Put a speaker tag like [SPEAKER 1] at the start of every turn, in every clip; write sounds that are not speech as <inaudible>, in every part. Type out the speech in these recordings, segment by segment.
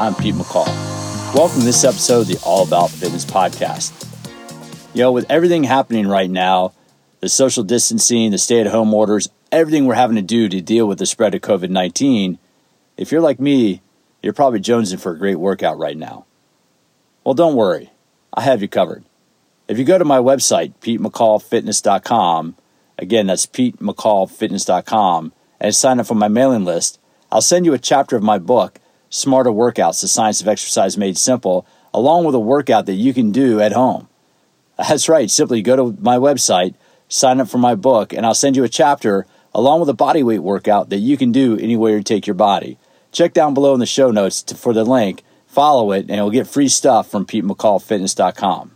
[SPEAKER 1] I'm Pete McCall. Welcome to this episode of the All About Fitness podcast. You know, with everything happening right now, the social distancing, the stay at home orders, everything we're having to do to deal with the spread of COVID 19, if you're like me, you're probably jonesing for a great workout right now. Well, don't worry, I have you covered. If you go to my website, PeteMcCallFitness.com, again, that's PeteMcCallFitness.com, and sign up for my mailing list, I'll send you a chapter of my book, Smarter Workouts The Science of Exercise Made Simple, along with a workout that you can do at home. That's right, simply go to my website, sign up for my book, and I'll send you a chapter along with a body weight workout that you can do anywhere you take your body. Check down below in the show notes to, for the link, follow it, and you'll get free stuff from PeteMcCallFitness.com.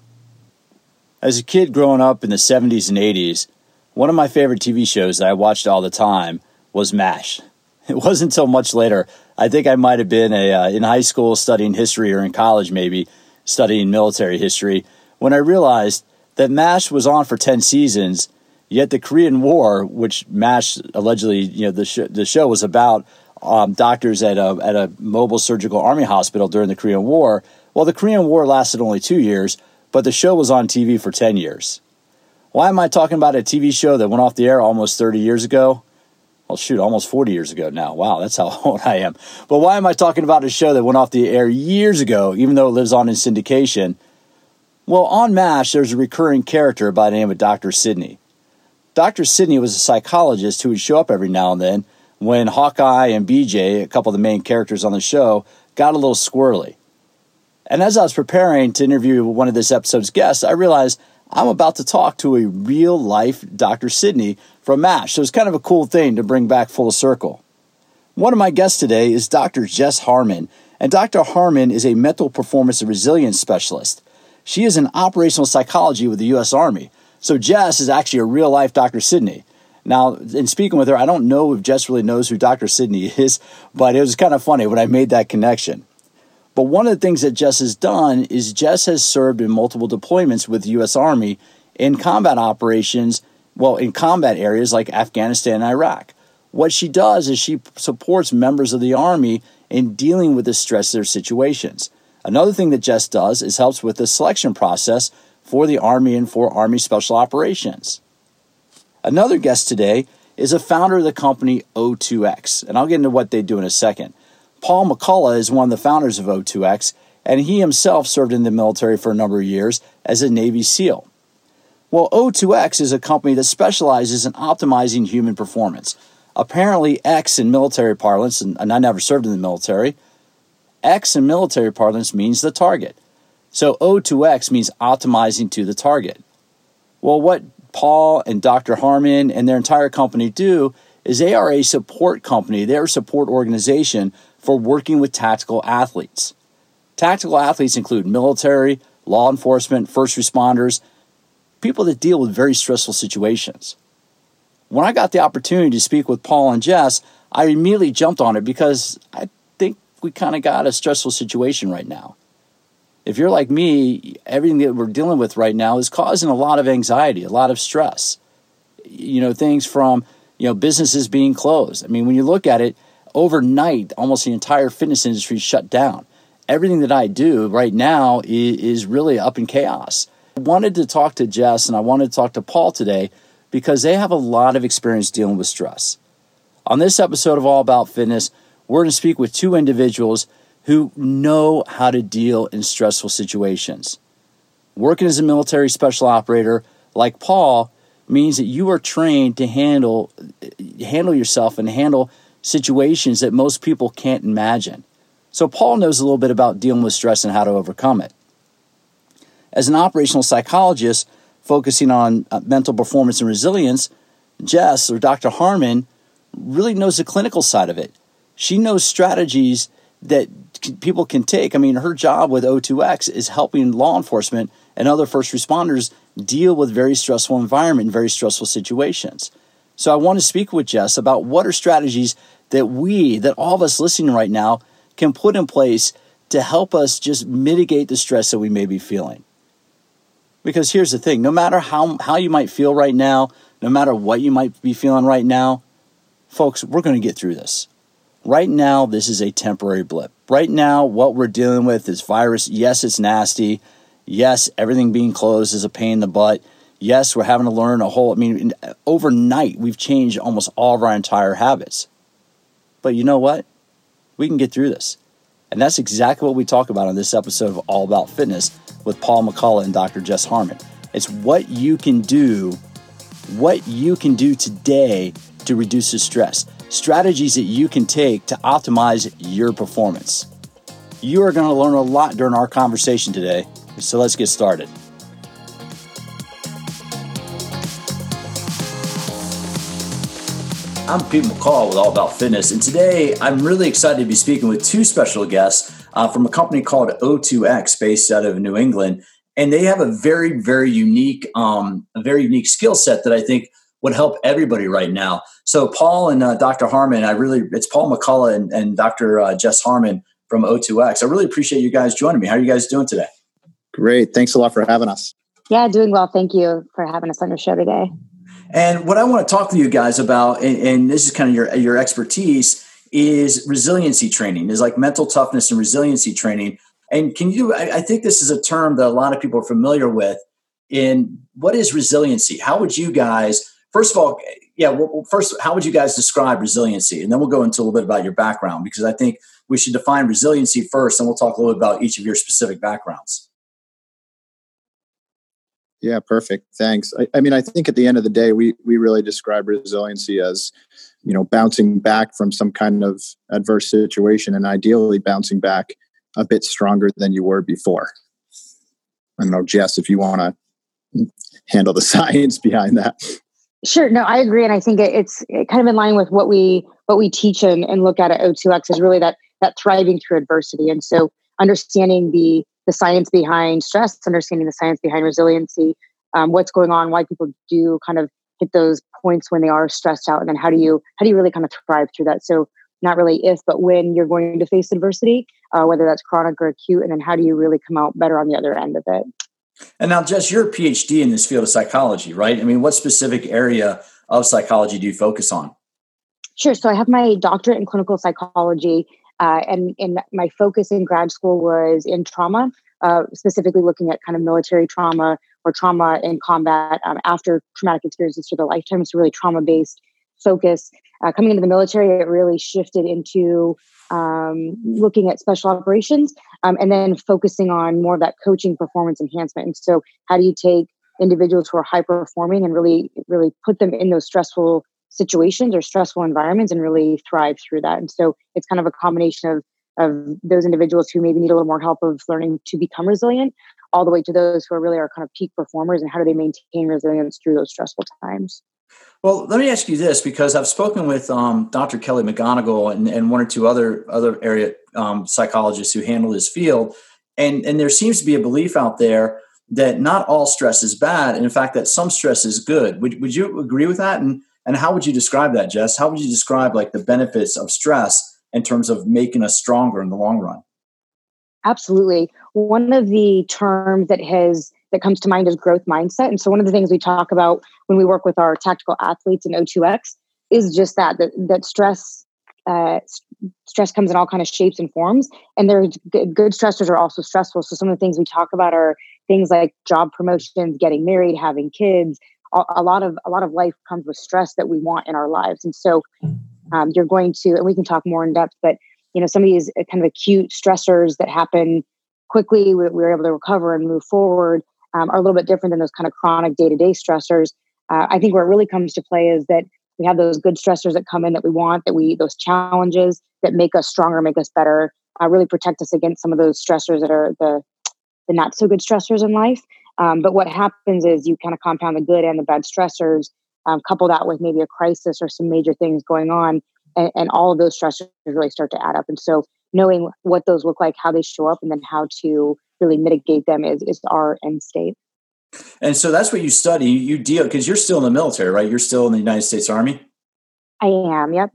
[SPEAKER 1] As a kid growing up in the 70s and 80s, one of my favorite TV shows that I watched all the time was MASH. It wasn't until much later, I think I might have been a, uh, in high school studying history or in college maybe studying military history, when I realized that MASH was on for 10 seasons, yet the Korean War, which MASH allegedly, you know, the, sh- the show was about um, doctors at a, at a mobile surgical army hospital during the Korean War. Well, the Korean War lasted only two years, but the show was on TV for 10 years. Why am I talking about a TV show that went off the air almost 30 years ago? Well, shoot, almost 40 years ago now. Wow, that's how <laughs> old I am. But why am I talking about a show that went off the air years ago, even though it lives on in syndication? Well, on MASH, there's a recurring character by the name of Dr. Sidney. Dr. Sidney was a psychologist who would show up every now and then when Hawkeye and BJ, a couple of the main characters on the show, got a little squirrely. And as I was preparing to interview one of this episode's guests, I realized I'm about to talk to a real life Dr. Sidney from MASH. So it's kind of a cool thing to bring back full circle. One of my guests today is Dr. Jess Harmon, and Dr. Harmon is a mental performance and resilience specialist. She is in operational psychology with the U.S. Army. So Jess is actually a real life Dr. Sidney. Now, in speaking with her, I don't know if Jess really knows who Dr. Sidney <laughs> is, but it was kind of funny when I made that connection. But one of the things that Jess has done is Jess has served in multiple deployments with the U.S. Army in combat operations, well, in combat areas like Afghanistan and Iraq. What she does is she supports members of the Army in dealing with the stress of their situations. Another thing that Jess does is helps with the selection process for the Army and for Army Special Operations. Another guest today is a founder of the company O2X, and I'll get into what they do in a second. Paul McCullough is one of the founders of O2X, and he himself served in the military for a number of years as a Navy SEAL. Well, O2X is a company that specializes in optimizing human performance. Apparently, X in military parlance, and, I never served in the military, X in military parlance means the target. So O2X means optimizing to the target. Well, what Paul and Dr. Harmon and their entire company do is they are a support company, they're a support organization for working with tactical athletes. Tactical athletes include military, law enforcement, first responders, people that deal with very stressful situations. When I got the opportunity to speak with Paul and Jess, I immediately jumped on it because I think we kind of got a stressful situation right now. If you're like me, everything that we're dealing with right now is causing a lot of anxiety, a lot of stress. You know, things from, you know, businesses being closed. I mean, when you look at it, overnight, almost the entire fitness industry shut down. Everything that I do right now is, really up in chaos. I wanted to talk to Jess and I wanted to talk to Paul today because they have a lot of experience dealing with stress. On this episode of All About Fitness, we're going to speak with two individuals who know how to deal in stressful situations. Working as a military special operator like Paul means that you are trained to handle handle yourself and handle situations that most people can't imagine. So, Paul knows a little bit about dealing with stress and how to overcome it. As an operational psychologist focusing on uh, mental performance and resilience, Jess or Dr. Harmon really knows the clinical side of it. She knows strategies that people can take. I mean, her job with O2X is helping law enforcement and other first responders deal with very stressful environment and very stressful situations. So I want to speak with Jess about what are strategies that we, that all of us listening right now, can put in place to help us just mitigate the stress that we may be feeling. Because here's the thing no matter how, how you might feel right now, no matter what you might be feeling right now, folks, we're going to get through this. Right now, this is a temporary blip. Right now, what we're dealing with is virus. Yes, it's nasty. Yes, everything being closed is a pain in the butt. Yes, we're having to learn a whole, I mean, overnight, we've changed almost all of our entire habits. But you know what? We can get through this. And that's exactly what we talk about on this episode of All About Fitness with Paul McCullough and Dr. Jess Harmon. It's what you can do, what you can do today to reduce the stress, strategies that you can take to optimize your performance. You are going to learn a lot during our conversation today, so let's get started. I'm Pete McCall with All About Fitness, and today I'm really excited to be speaking with two special guests uh, from a company called O2X, based out of New England, and they have a very, very unique, um, a very unique skill set that I think would help everybody right now. So, Paul and uh, Dr. Harmon, I really, it's Paul McCullough and, and Dr. Uh, Jess Harmon from O2X. I really appreciate you guys joining me. How are you guys doing today?
[SPEAKER 2] Great. Thanks a lot for having us.
[SPEAKER 3] Yeah, doing well. Thank you for having us on your show today.
[SPEAKER 1] And what I want to talk to you guys about, and, and this is kind of your your expertise, is resiliency training. Is like mental toughness and resiliency training. And can you? I, I think this is a term that a lot of people are familiar with. In what is resiliency? How would you guys? First of all, yeah. Well, first, how would you guys describe resiliency? And then we'll go into a little bit about your background because I think we should define resiliency first, and we'll talk a little bit about each of your specific backgrounds.
[SPEAKER 2] Yeah, perfect. Thanks. I, I, mean, I think at the end of the day, we we really describe resiliency as, you know, bouncing back from some kind of adverse situation, and ideally bouncing back a bit stronger than you were before. I don't know, Jess, if you want to handle the <laughs> science behind that.
[SPEAKER 3] Sure. No, I agree, and I think it's kind of in line with what we what we teach and, and look at at O2X is really that that thriving through adversity, and so understanding the the science behind stress, understanding the science behind resiliency, um, what's going on, why people do kind of hit those points when they are stressed out, and then how do you how do you really kind of thrive through that? So not really if, but when you're going to face adversity, uh, whether that's chronic or acute, and then how do you really come out better on the other end of it?
[SPEAKER 1] And now, Jess, you're a PhD in this field of psychology, right? I mean, what specific area of psychology do you focus on?
[SPEAKER 3] Sure. So I have my doctorate in clinical psychology uh, and, my focus in grad school was in trauma, uh, specifically looking at kind of military trauma or trauma in combat um, after traumatic experiences through the lifetime. It's a really trauma based focus. Uh, coming into the military, it really shifted into um, looking at special operations um, and then focusing on more of that coaching performance enhancement. And so, how do you take individuals who are high performing and really, really put them in those stressful situations or stressful environments and really thrive through that. And so it's kind of a combination of of those individuals who maybe need a little more help of learning to become resilient, all the way to those who are really are kind of peak performers and how do they maintain resilience through those stressful times.
[SPEAKER 1] Well, let me ask you this because I've spoken with um, Dr. Kelly McGonigal and, and, one or two other other area um, psychologists who handle this field, and and there seems to be a belief out there that not all stress is bad, and in fact that some stress is good. Would would you agree with that? And and how would you describe that, Jess? How would you describe like the benefits of stress in terms of making us stronger in the long run?
[SPEAKER 3] Absolutely. One of the terms that has that comes to mind is growth mindset. And so one of the things we talk about when we work with our tactical athletes in O2X is just that that, that stress uh, stress comes in all kind of shapes and forms and there's good stressors are also stressful so some of the things we talk about are things like job promotions getting married having kids a lot of a lot of life comes with stress that we want in our lives. And so um, you're going to and we can talk more in depth but you know some of these uh, kind of acute stressors that happen quickly we, we're able to recover and move forward um, are a little bit different than those kind of chronic day-to-day stressors. Uh, i think where it really comes to play is that we have those good stressors that come in that we want that we those challenges that make us stronger make us better uh, really protect us against some of those stressors that are the the not so good stressors in life um, but what happens is you kind of compound the good and the bad stressors, um, couple that with maybe a crisis or some major things going on, and, and all of those stressors really start to add up. And so knowing what those look like, how they show up, and then how to really mitigate them is, is our end state.
[SPEAKER 1] And so that's what you study. You deal because you're still in the military, right? You're still in the United States Army.
[SPEAKER 3] I am. Yep.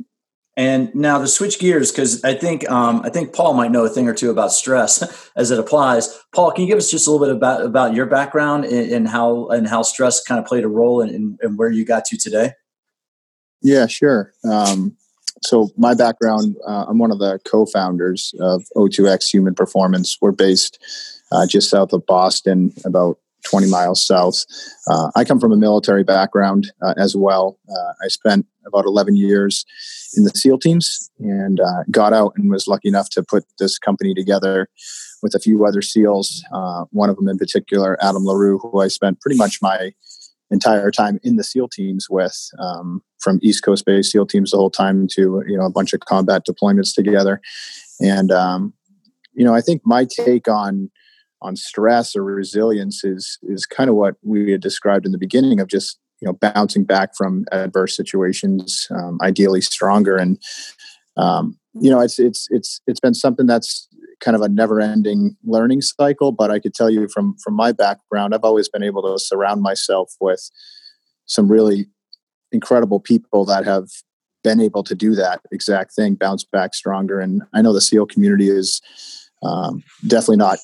[SPEAKER 1] And now to switch gears, because I think um, I think Paul might know a thing or two about stress <laughs> as it applies. Paul, can you give us just a little bit about about your background and, how and how stress kind of played a role in, in, in, where you got to today?
[SPEAKER 2] Yeah, sure. Um, so my background, uh, I'm one of the co-founders of O2X Human Performance. We're based uh, just south of Boston, about 20 miles south. Uh, I come from a military background uh, as well. Uh, I spent about 11 years in the SEAL teams and uh, got out and was lucky enough to put this company together with a few other SEALs. Uh, one of them in particular, Adam La Reau, who I spent pretty much my entire time in the SEAL teams with, um, from East Coast based SEAL teams the whole time to you know a bunch of combat deployments together. And um, you know, I think my take on on stress or resilience is is kind of what we had described in the beginning of just you know bouncing back from adverse situations, um, ideally stronger. And um, you know, it's it's it's it's been something that's kind of a never-ending learning cycle. But I could tell you from from my background, I've always been able to surround myself with some really incredible people that have been able to do that exact thing, bounce back stronger. And I know the SEAL community is um, definitely not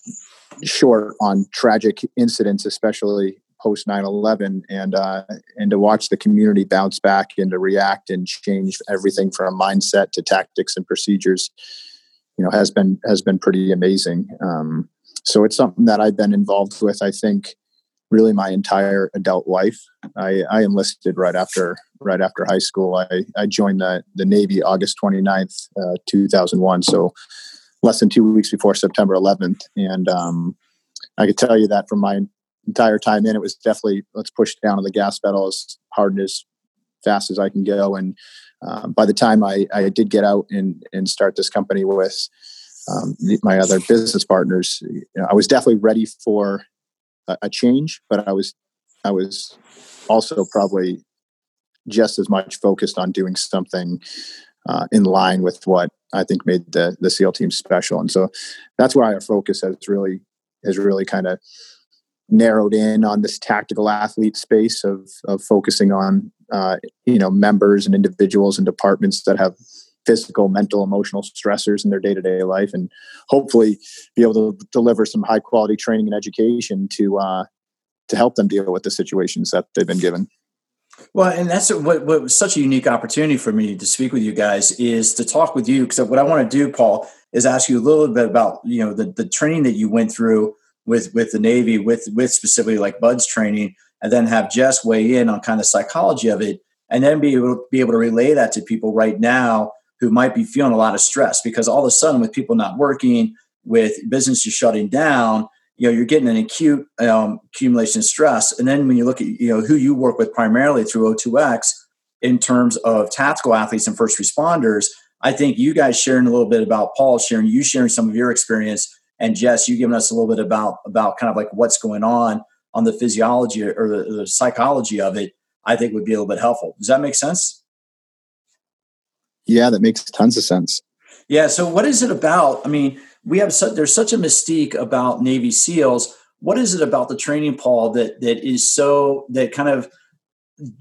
[SPEAKER 2] short on tragic incidents, especially post 9-11 and uh, and to watch the community bounce back and to react and change everything from mindset to tactics and procedures you know has been has been pretty amazing. Um, so it's something that i've been involved with i think really my entire adult life. I i enlisted right after right after high school. I i joined the the navy august 29th uh, 2001 so less than two weeks before september 11th and um, i could tell you that from my entire time in, it was definitely let's push down on the gas pedal as hard and as fast as I can go. And um, by the time I, I did get out and, and start this company with um, my other business partners, you know, I was definitely ready for a, a, change, but I was I was also probably just as much focused on doing something uh, in line with what I think made the the SEAL team special. And so that's where our focus has really has really kind of narrowed in on this tactical athlete space of of focusing on uh, you know members and individuals and departments that have physical, mental, emotional stressors in their day to day life, and hopefully be able to deliver some high quality training and education to uh, to help them deal with the situations that they've been given.
[SPEAKER 1] Well, and that's what, what was such a unique opportunity for me to speak with you guys is to talk with you because what I want to do, Paul, is ask you a little bit about you know the the training that you went through with with the Navy, with with specifically like BUD/S training, and then have Jess weigh in on kind of psychology of it, and then be able be able to relay that to people right now who might be feeling a lot of stress because all of a sudden with people not working, with businesses shutting down, you know you're getting an acute um, accumulation of stress, and then when you look at you know who you work with primarily through O2X in terms of tactical athletes and first responders. I think you guys sharing a little bit about Paul sharing, you sharing some of your experience and Jess, you giving us a little bit about about kind of like what's going on on the physiology or the, the psychology of it, I think would be a little bit helpful. Does that make sense?
[SPEAKER 2] Yeah, that makes tons of sense.
[SPEAKER 1] Yeah. So, what is it about? I mean, we have such, there's such a mystique about Navy SEALs. What is it about the training, Paul, that that is so that kind of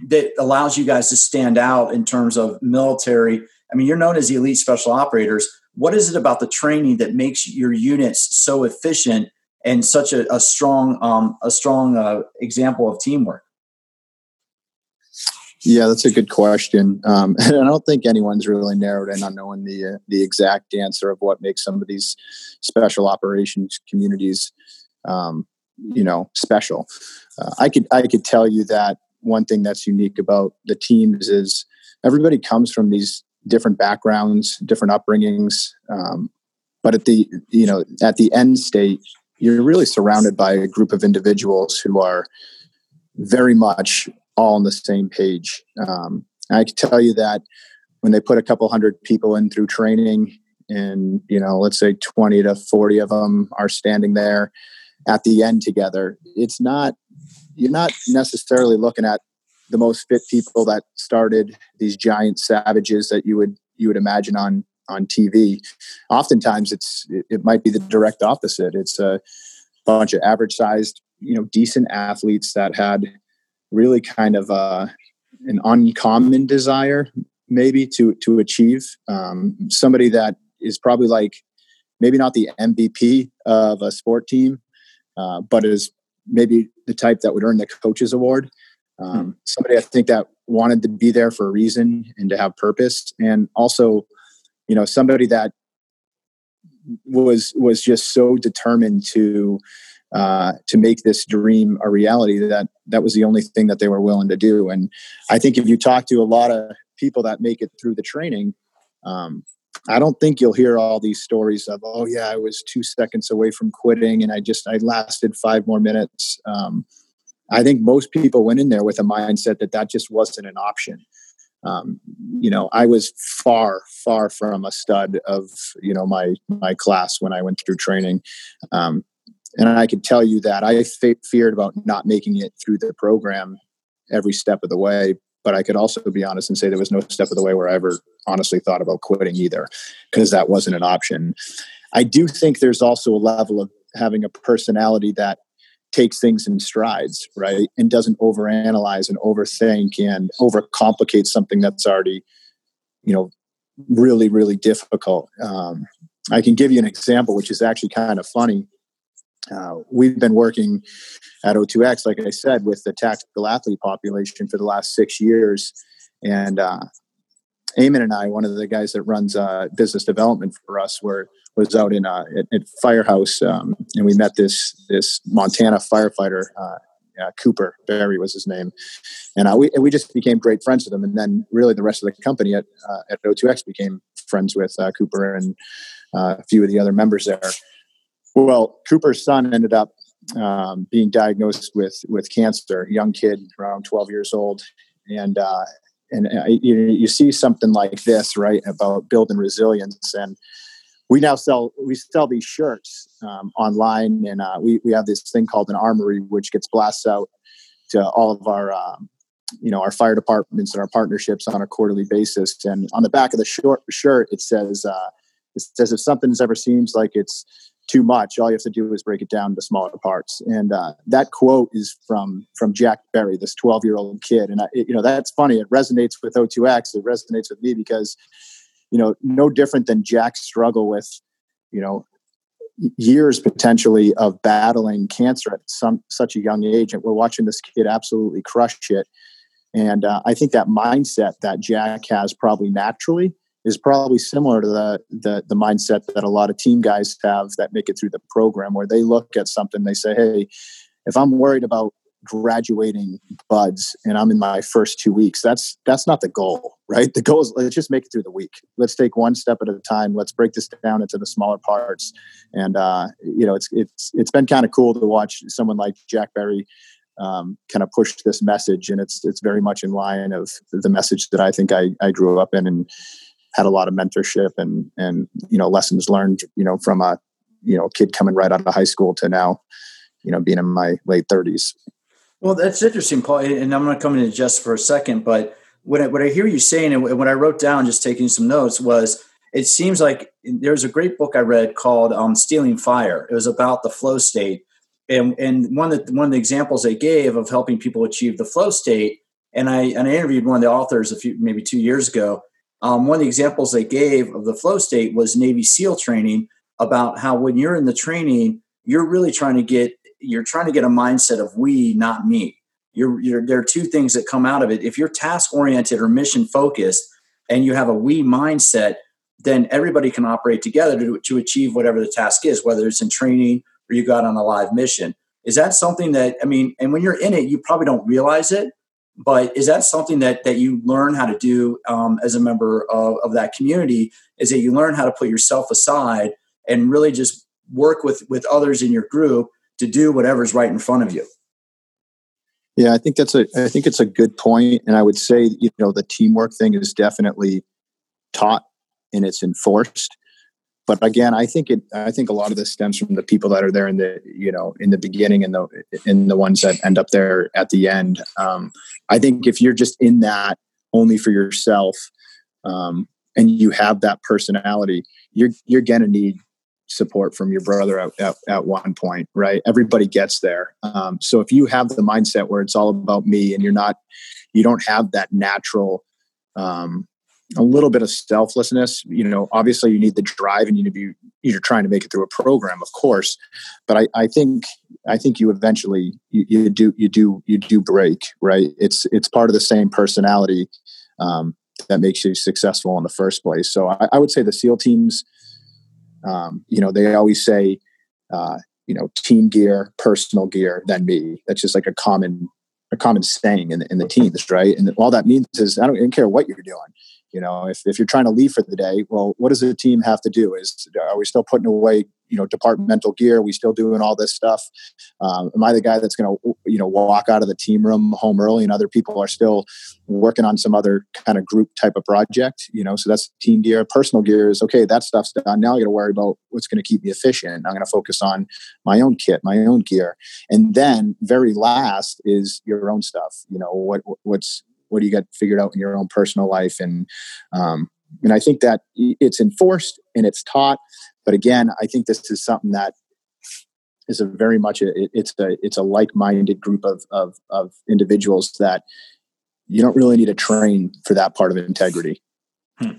[SPEAKER 1] that allows you guys to stand out in terms of military? I mean, you're known as the elite special operators what is it about the training that makes your units so efficient and such a, a strong um, a strong uh, example of teamwork?
[SPEAKER 2] Yeah, that's a good question, um, <laughs> and I don't think anyone's really narrowed in on knowing the uh, the exact answer of what makes some of these special operations communities, um, you know, special. Uh, I could I could tell you that one thing that's unique about the teams is everybody comes from these different backgrounds, different upbringings. Um, but at the you know at the end state, you're really surrounded by a group of individuals who are very much all on the same page. Um, I can tell you that when they put a couple hundred people in through training, and you know, let's say twenty to forty of them are standing there at the end together, it's not you're not necessarily looking at the most fit people that started these giant savages that you would you would imagine on on TV. Oftentimes, it's it, it might be the direct opposite. It's a bunch of average sized, you know, decent athletes that had really kind of uh, an uncommon desire, maybe to to achieve. Um, somebody that is probably like maybe not the MVP of a sport team, uh, but is maybe the type that would earn the coaches award. Um, somebody I think that wanted to be there for a reason and to have purpose and also you know somebody that was was just so determined to uh, to make this dream a reality that that was the only thing that they were willing to do. And i think if you talk to a lot of people that make it through the training um, i don't think you'll hear all these stories of oh yeah i was two seconds away from quitting and i just i lasted five more minutes. Um, i think most people went in there with a mindset that that just wasn't an option. Um, you know, I was far, far from a stud of you know my my class when I went through training, um, and I can tell you that I fe- feared about not making it through the program every step of the way. But I could also be honest and say there was no step of the way where I ever honestly thought about quitting either, because that wasn't an option. I do think there's also a level of having a personality that takes things in strides, right? And doesn't overanalyze and overthink and overcomplicate something that's already, you know, really, really difficult. Um, I can give you an example, which is actually kind of funny. Uh, we've been working at O2X, like I said, with the tactical athlete population for the last six years. And uh, Eamon and I, one of the guys that runs uh, business development for us, were was out in uh, at, at Firehouse, um, and we met this this Montana firefighter. Uh, uh, Cooper Barry was his name, and we and we just became great friends with him. And then really the rest of the company at at O2X became friends with Cooper and a few of the other members there. Well, Cooper's son ended up um, being diagnosed with with cancer. Young kid, around twelve years old, and uh, and you, you see something like this, right, about building resilience. And we now sell we sell these shirts um, online. And uh, we, we have this thing called an armory which gets blasted out to all of our um, you know our fire departments and our partnerships on a quarterly basis. And on the back of the short shirt it says uh, it says if something ever seems like it's too much all you have to do is break it down to smaller parts and uh, that quote is from from jack berry this 12 year old kid and I, you know that's funny it resonates with o2x it resonates with me because you know, no different than Jack's struggle with, you know, years potentially of battling cancer at some such a young age. And we're watching this kid absolutely crush it. And uh, I think that mindset that Jack has probably naturally is probably similar to the, the, the mindset that a lot of team guys have that make it through the program, where they look at something, they say, "Hey, if I'm worried about graduating BUD/S and I'm in my first two weeks. That's that's not the goal, right? The goal is let's just make it through the week. Let's take one step at a time. Let's break this down into the smaller parts. And uh, you know, it's it's it's been kind of cool to watch someone like Jack Berry um, kind of push this message, and it's it's very much in line of the message that I think I, I grew up in and had a lot of mentorship and and you know lessons learned you know from a you know kid coming right out of high school to now you know being in my late 30s
[SPEAKER 1] well, that's interesting, Paul. And I'm going to come into Jess for a second, but what I, what I hear you saying and what I wrote down, just taking some notes, was it seems like there's a great book I read called um, "Stealing Fire." It was about the flow state, and and one of the, one of the examples they gave of helping people achieve the flow state, and I and I interviewed one of the authors a few maybe two years ago. Um, one of the examples they gave of the flow state was Navy SEAL training about how when you're in the training, you're really trying to get you're trying to get a mindset of we, not me. You're, you're, there are two things that come out of it. If you're task oriented or mission focused and you have a we mindset, then everybody can operate together to, to achieve whatever the task is, whether it's in training or you got on a live mission. Is that something that, I mean, and when you're in it, you probably don't realize it, but is that something that, that you learn how to do um, as a member of, of that community? Is that you learn how to put yourself aside and really just work with, with others in your group to do whatever's right in front of you.
[SPEAKER 2] Yeah, I think that's a I think it's a good point, and I would say you know the teamwork thing is definitely taught and it's enforced. But again, I think it I think a lot of this stems from the people that are there in the you know in the beginning and the in the ones that end up there at the end. Um, I think if you're just in that only for yourself, um, and you have that personality, you're you're gonna need support from your brother at, at, at one point, right? Everybody gets there. Um, so if you have the mindset where it's all about me and you're not, you don't have that natural, um, a little bit of selflessness. You know, obviously you need the drive and you need to be you're trying to make it through a program, of course. But I, I think I think you eventually you, you, do you do you do break right. It's it's part of the same personality um, that makes you successful in the first place. So I, I would say the SEAL teams, um, you know, they always say. Uh, you know, team gear, personal gear, then me. That's just like a common a common saying in the, in the teams, right? And all that means is I don't, I don't care what you're doing. You know, if, if you're trying to leave for the day, well, what does the team have to do? Is are we still putting away, you know, departmental gear? Are we still doing all this stuff? Um, am I the guy that's going to, you know, walk out of the team room home early, and other people are still working on some other kind of group type of project? You know, so that's team gear. Personal gear is okay. That stuff's done. Now I got to worry about what's going to keep me efficient. I'm going to focus on my own kit, my own gear, and then very last is your own stuff. You know, what what's what do you got figured out in your own personal life? And um, and i think that it's enforced and it's taught. But again i think this is something that is a very much a, it's a it's a like-minded group of, of of individuals that you don't really need to train for that part of integrity.
[SPEAKER 1] Hmm.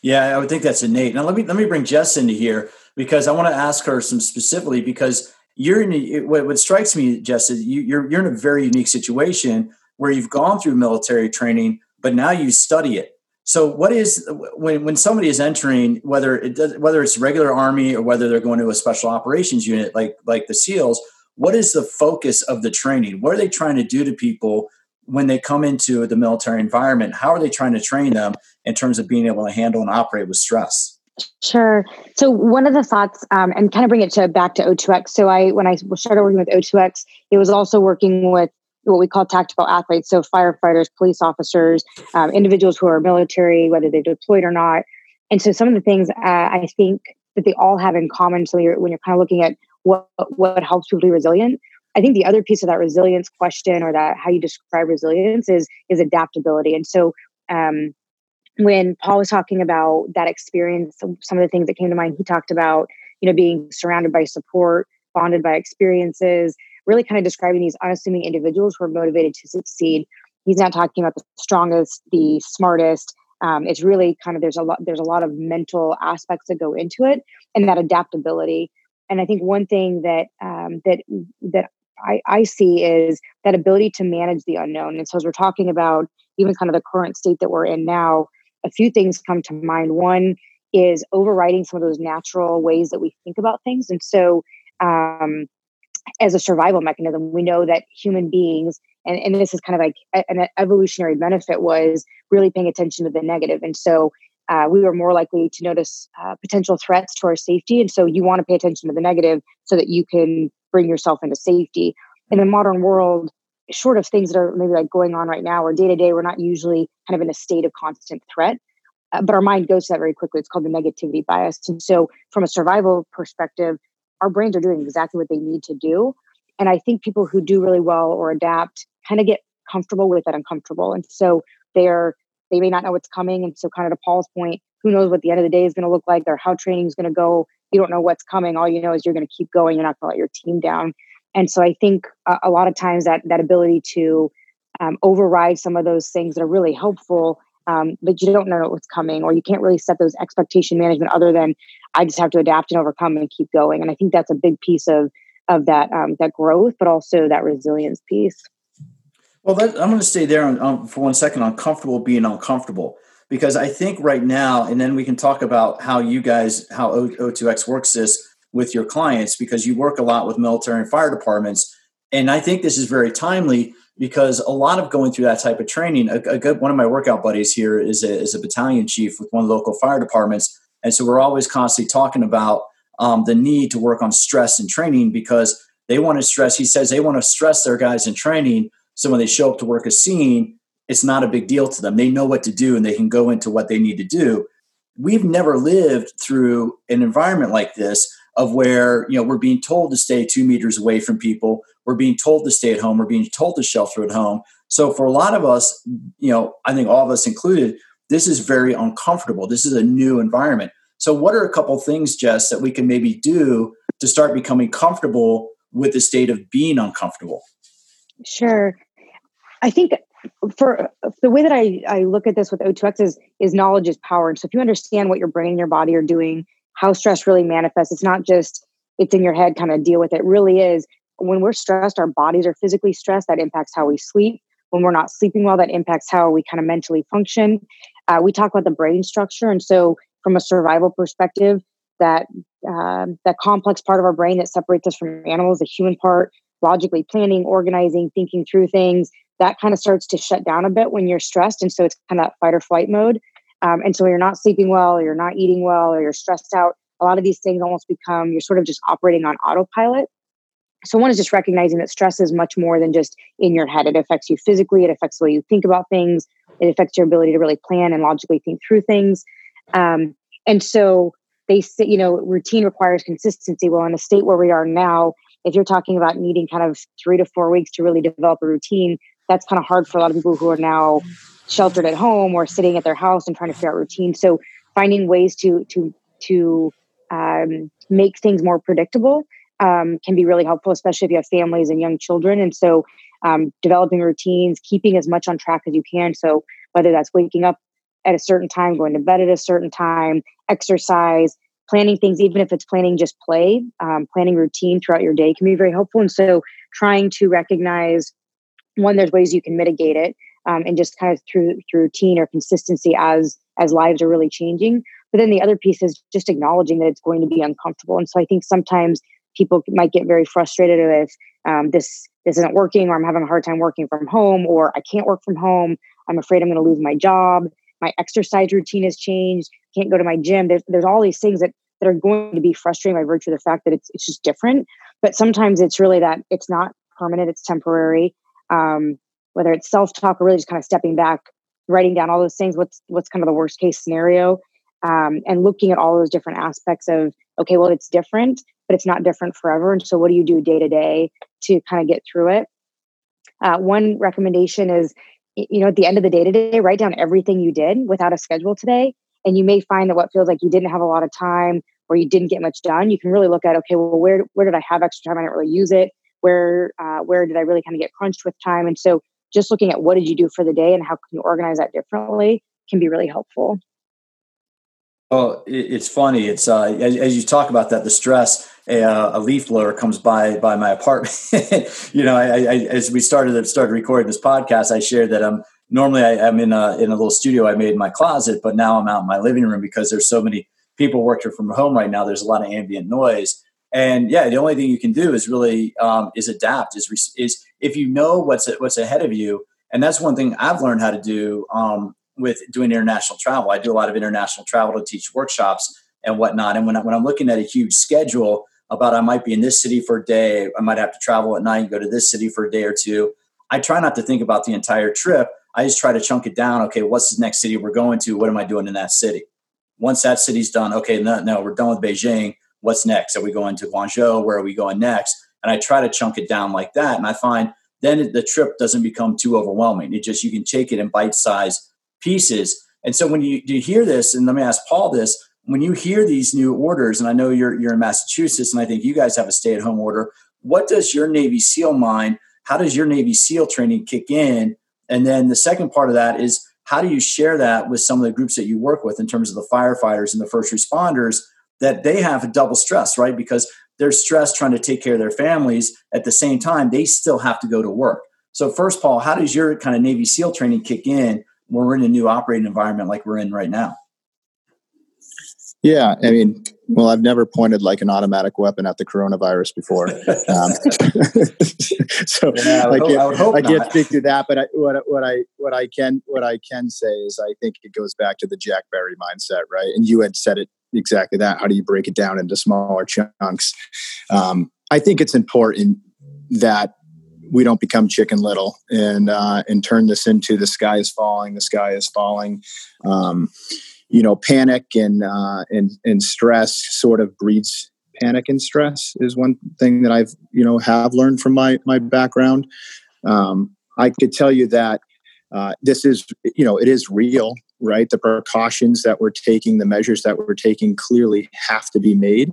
[SPEAKER 1] yeah i would think that's innate. Now let me let me bring jess into here because i want to ask her some specifically because you're in a, what, what strikes me jess is you, you're you're in a very unique situation where you've gone through military training, but now you study it. So, what is when when somebody is entering, whether it does, whether it's regular army or whether they're going to a special operations unit like like the SEALs, what is the focus of the training? What are they trying to do to people when they come into the military environment? How are they trying to train them in terms of being able to handle and operate with stress?
[SPEAKER 3] Sure. So one of the thoughts, um, and kind of bring it to back to O2X. So I, when I started working with O2X, it was also working with what we call tactical athletes. So firefighters, police officers, um, individuals who are military, whether they're deployed or not. And so some of the things uh, I think that they all have in common. So you're, when you're kind of looking at what what helps people be resilient, I think the other piece of that resilience question or that how you describe resilience is is adaptability. And so um, when Paul was talking about that experience, some of the things that came to mind, he talked about you know being surrounded by support, bonded by experiences, really kind of describing these unassuming individuals who are motivated to succeed. He's not talking about the strongest, the smartest. Um, it's really kind of there's a lot there's a lot of mental aspects that go into it, and that adaptability. And I think one thing that um, that that I, I see is that ability to manage the unknown. And so as we're talking about even kind of the current state that we're in now, a few things come to mind. One is overriding some of those natural ways that we think about things. And so um, as a survival mechanism. We know that human beings, and, and this is kind of like an evolutionary benefit, was really paying attention to the negative. And so uh, we were more likely to notice uh, potential threats to our safety. And so you want to pay attention to the negative so that you can bring yourself into safety. In the modern world, short of things that are maybe like going on right now or day to day, we're not usually kind of in a state of constant threat. Uh, but our mind goes to that very quickly. It's called the negativity bias. And so, from a survival perspective, our brains are doing exactly what they need to do. And I think people who do really well or adapt kind of get comfortable with that uncomfortable. And so they're they may not know what's coming. And so kind of to Paul's point, who knows what the end of the day is going to look like or how training is going to go. You don't know what's coming. All you know is you're going to keep going. You're not going to let your team down. And so I think a, lot of times that that ability to um, override some of those things that are really helpful um, but you don't know what's coming or you can't really set those expectation management other than i just have to adapt and overcome and keep going. And i think that's a big piece of of that um, that growth but also that resilience piece.
[SPEAKER 1] Well that, i'm going to stay there on, on, for one second on comfortable being uncomfortable because i think right now and then we can talk about how you guys how o, o2x works this with your clients because you work a lot with military and fire departments and i think this is very timely because a lot of going through that type of training, a, a good one of my workout buddies here is a, is a battalion chief with one local fire departments, and so we're always constantly talking about um, the need to work on stress and training because they want to stress. He says they want to stress their guys in training, so when they show up to work a scene, it's not a big deal to them. They know what to do and they can go into what they need to do. We've never lived through an environment like this of where you know we're being told to stay two meters away from people we're being told to stay at home we're being told to shelter at home so for a lot of us you know i think all of us included this is very uncomfortable this is a new environment so what are a couple things jess that we can maybe do to start becoming comfortable with the state of being uncomfortable
[SPEAKER 3] sure i think for the way that I, I look at this with O2X is, is knowledge is power. And so if you understand what your brain and your body are doing, how stress really manifests, it's not just it's in your head, kind of deal with it. it. Really is when we're stressed, our bodies are physically stressed. That impacts how we sleep. When we're not sleeping well, that impacts how we kind of mentally function. Uh, we talk about the brain structure, and so from a survival perspective, that uh, that complex part of our brain that separates us from animals, the human part, logically planning, organizing, thinking through things, that kind of starts to shut down a bit when you're stressed. And so it's kind of that fight or flight mode. Um, and so when you're not sleeping well, or you're not eating well, or you're stressed out. A lot of these things almost become you're sort of just operating on autopilot. So one is just recognizing that stress is much more than just in your head. It affects you physically. It affects the way you think about things. It affects your ability to really plan and logically think through things. Um, and so they say, you know, routine requires consistency. Well, in a state where we are now, if you're talking about needing kind of three to four weeks to really develop a routine, that's kind of hard for a lot of people who are now sheltered at home or sitting at their house and trying to figure out routine. So finding ways to to to um, make things more predictable um, can be really helpful, especially if you have families and young children. And so um, developing routines, keeping as much on track as you can. So whether that's waking up at a certain time, going to bed at a certain time, exercise, planning things, even if it's planning just play, um, planning routine throughout your day can be very helpful. And so trying to recognize one, there's ways you can mitigate it, um, and just kind of through through routine or consistency as as lives are really changing. But then the other piece is just acknowledging that it's going to be uncomfortable. And so I think sometimes people might get very frustrated if um, this this isn't working, or I'm having a hard time working from home, or I can't work from home. I'm afraid I'm going to lose my job. My exercise routine has changed. Can't go to my gym. There's, there's all these things that that are going to be frustrating by virtue of the fact that it's it's just different. But sometimes it's really that it's not permanent. It's temporary um, whether it's self-talk or really just kind of stepping back writing down all those things what's what's kind of the worst case scenario um, and looking at all those different aspects of okay well it's different but it's not different forever. And so what do you do day to day to kind of get through it? Uh, one recommendation is you know at the end of the day today write down everything you did without a schedule today. And you may find that what feels like you didn't have a lot of time or you didn't get much done you can really look at okay well where where did i have extra time? I didn't really use it. Where uh, where did I really kind of get crunched with time? And so just looking at what did you do for the day and how can you organize that differently can be really helpful.
[SPEAKER 1] Well, it's funny. It's uh, as, as, you talk about that, the stress. A, uh, a leaf blower comes by by my apartment. <laughs> you know, I, I, as we started started recording this podcast, I shared that I'm normally I, am in a in a little studio I made in my closet, but now I'm out in my living room because there's so many people working from home right now. There's a lot of ambient noise, and yeah, the only thing you can do is really um, is adapt. Is is if you know what's what's ahead of you, and that's one thing I've learned how to do um, with doing international travel. I do a lot of international travel to teach workshops and whatnot. And when I, when I'm looking at a huge schedule about I might be in this city for a day, I might have to travel at night, go to this city for a day or two. I try not to think about the entire trip. I just try to chunk it down. Okay, what's the next city we're going to? What am I doing in that city? Once that city's done, okay, no, no, we're done with Beijing what's next? Are we going to Guangzhou? Where are we going next? And I try to chunk it down like that. And I find then the trip doesn't become too overwhelming. It just, you can take it in bite sized pieces. And so when you, you hear this, and let me ask Paul this, when you hear these new orders, and I know you're, you're in Massachusetts, and I think you guys have a stay at home order, what does your Navy SEAL mind, how does your Navy SEAL training kick in? And then the second part of that is how do you share that with some of the groups that you work with in terms of the firefighters and the first responders that they have a double stress, right? Because they're stressed trying to take care of their families. At the same time, they still have to go to work. So, first, Paul, how does your kind of Navy SEAL training kick in when we're in a new operating environment like we're in right now?
[SPEAKER 2] Yeah, I mean, well, I've never pointed like an automatic weapon at the coronavirus before, <laughs> um, <laughs> so yeah, I, can't, I, I can't speak to that. But I, what what I what I can what I can say is I think it goes back to the Jack Barry mindset, right? And you had said it exactly that. How do you break it down into smaller chunks? Um, I think it's important that we don't become chicken little and uh, and turn this into the sky is falling, the sky is falling. Um, you know, panic and uh, and and stress sort of breeds panic and stress is one thing that I've you know have learned from my my background. Um, I could tell you that uh, this is you know it is real right? The precautions that we're taking, the measures that we're taking clearly have to be made.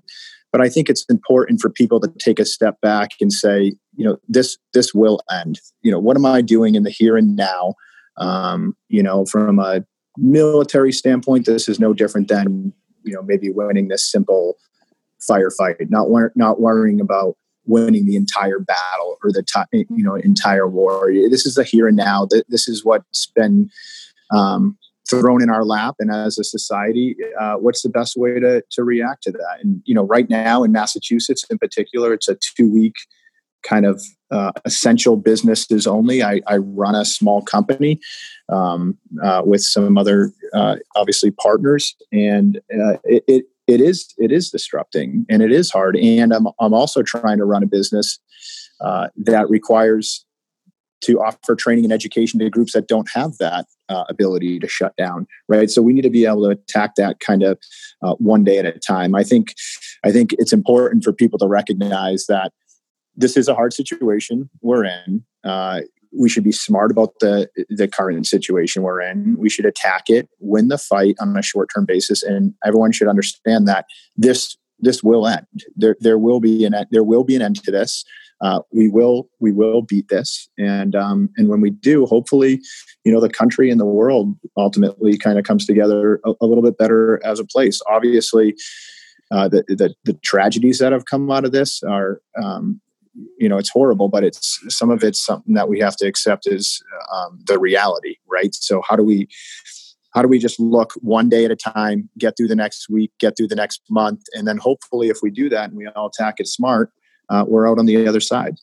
[SPEAKER 2] But I think it's important for people to take a step back and say, you know this this will end. You know what am i doing in the here and now? Um, you know from a military standpoint this is no different than you know maybe winning this simple firefight not wor- not worrying about winning the entire battle or the t- you know entire war. This is the here and now. This is what's been um, thrown in our lap. And as a society uh, what's the best way to, to react to that? And you know right now in massachusetts in particular it's a two week kind of uh, essential businesses only. I, I, run a small company um, uh, with some other uh, obviously partners and uh, it, it, it is it is disrupting and it is hard. And i'm, I'm also trying to run a business uh, that requires to offer training and education to groups that don't have that uh, ability to shut down right? So we need to be able to attack that kind of uh, one day at a time. I think i think it's important for people to recognize that this is a hard situation we're in. Uh, we should be smart about the the current situation we're in. We should attack it win the fight on a short term basis and everyone should understand that this this will end. There there will be an there will be an end to this. Uh, we will we will beat this. And um, and when we do hopefully you know the country and the world ultimately kind of comes together a, a little bit better as a place. Obviously uh, the, the, the tragedies that have come out of this are um, you know it's horrible but it's some of it's something that we have to accept as um, the reality right so how do we how do we just look one day at a time get through the next week get through the next month and then hopefully if we do that and we all attack it smart uh, we're out on the other side.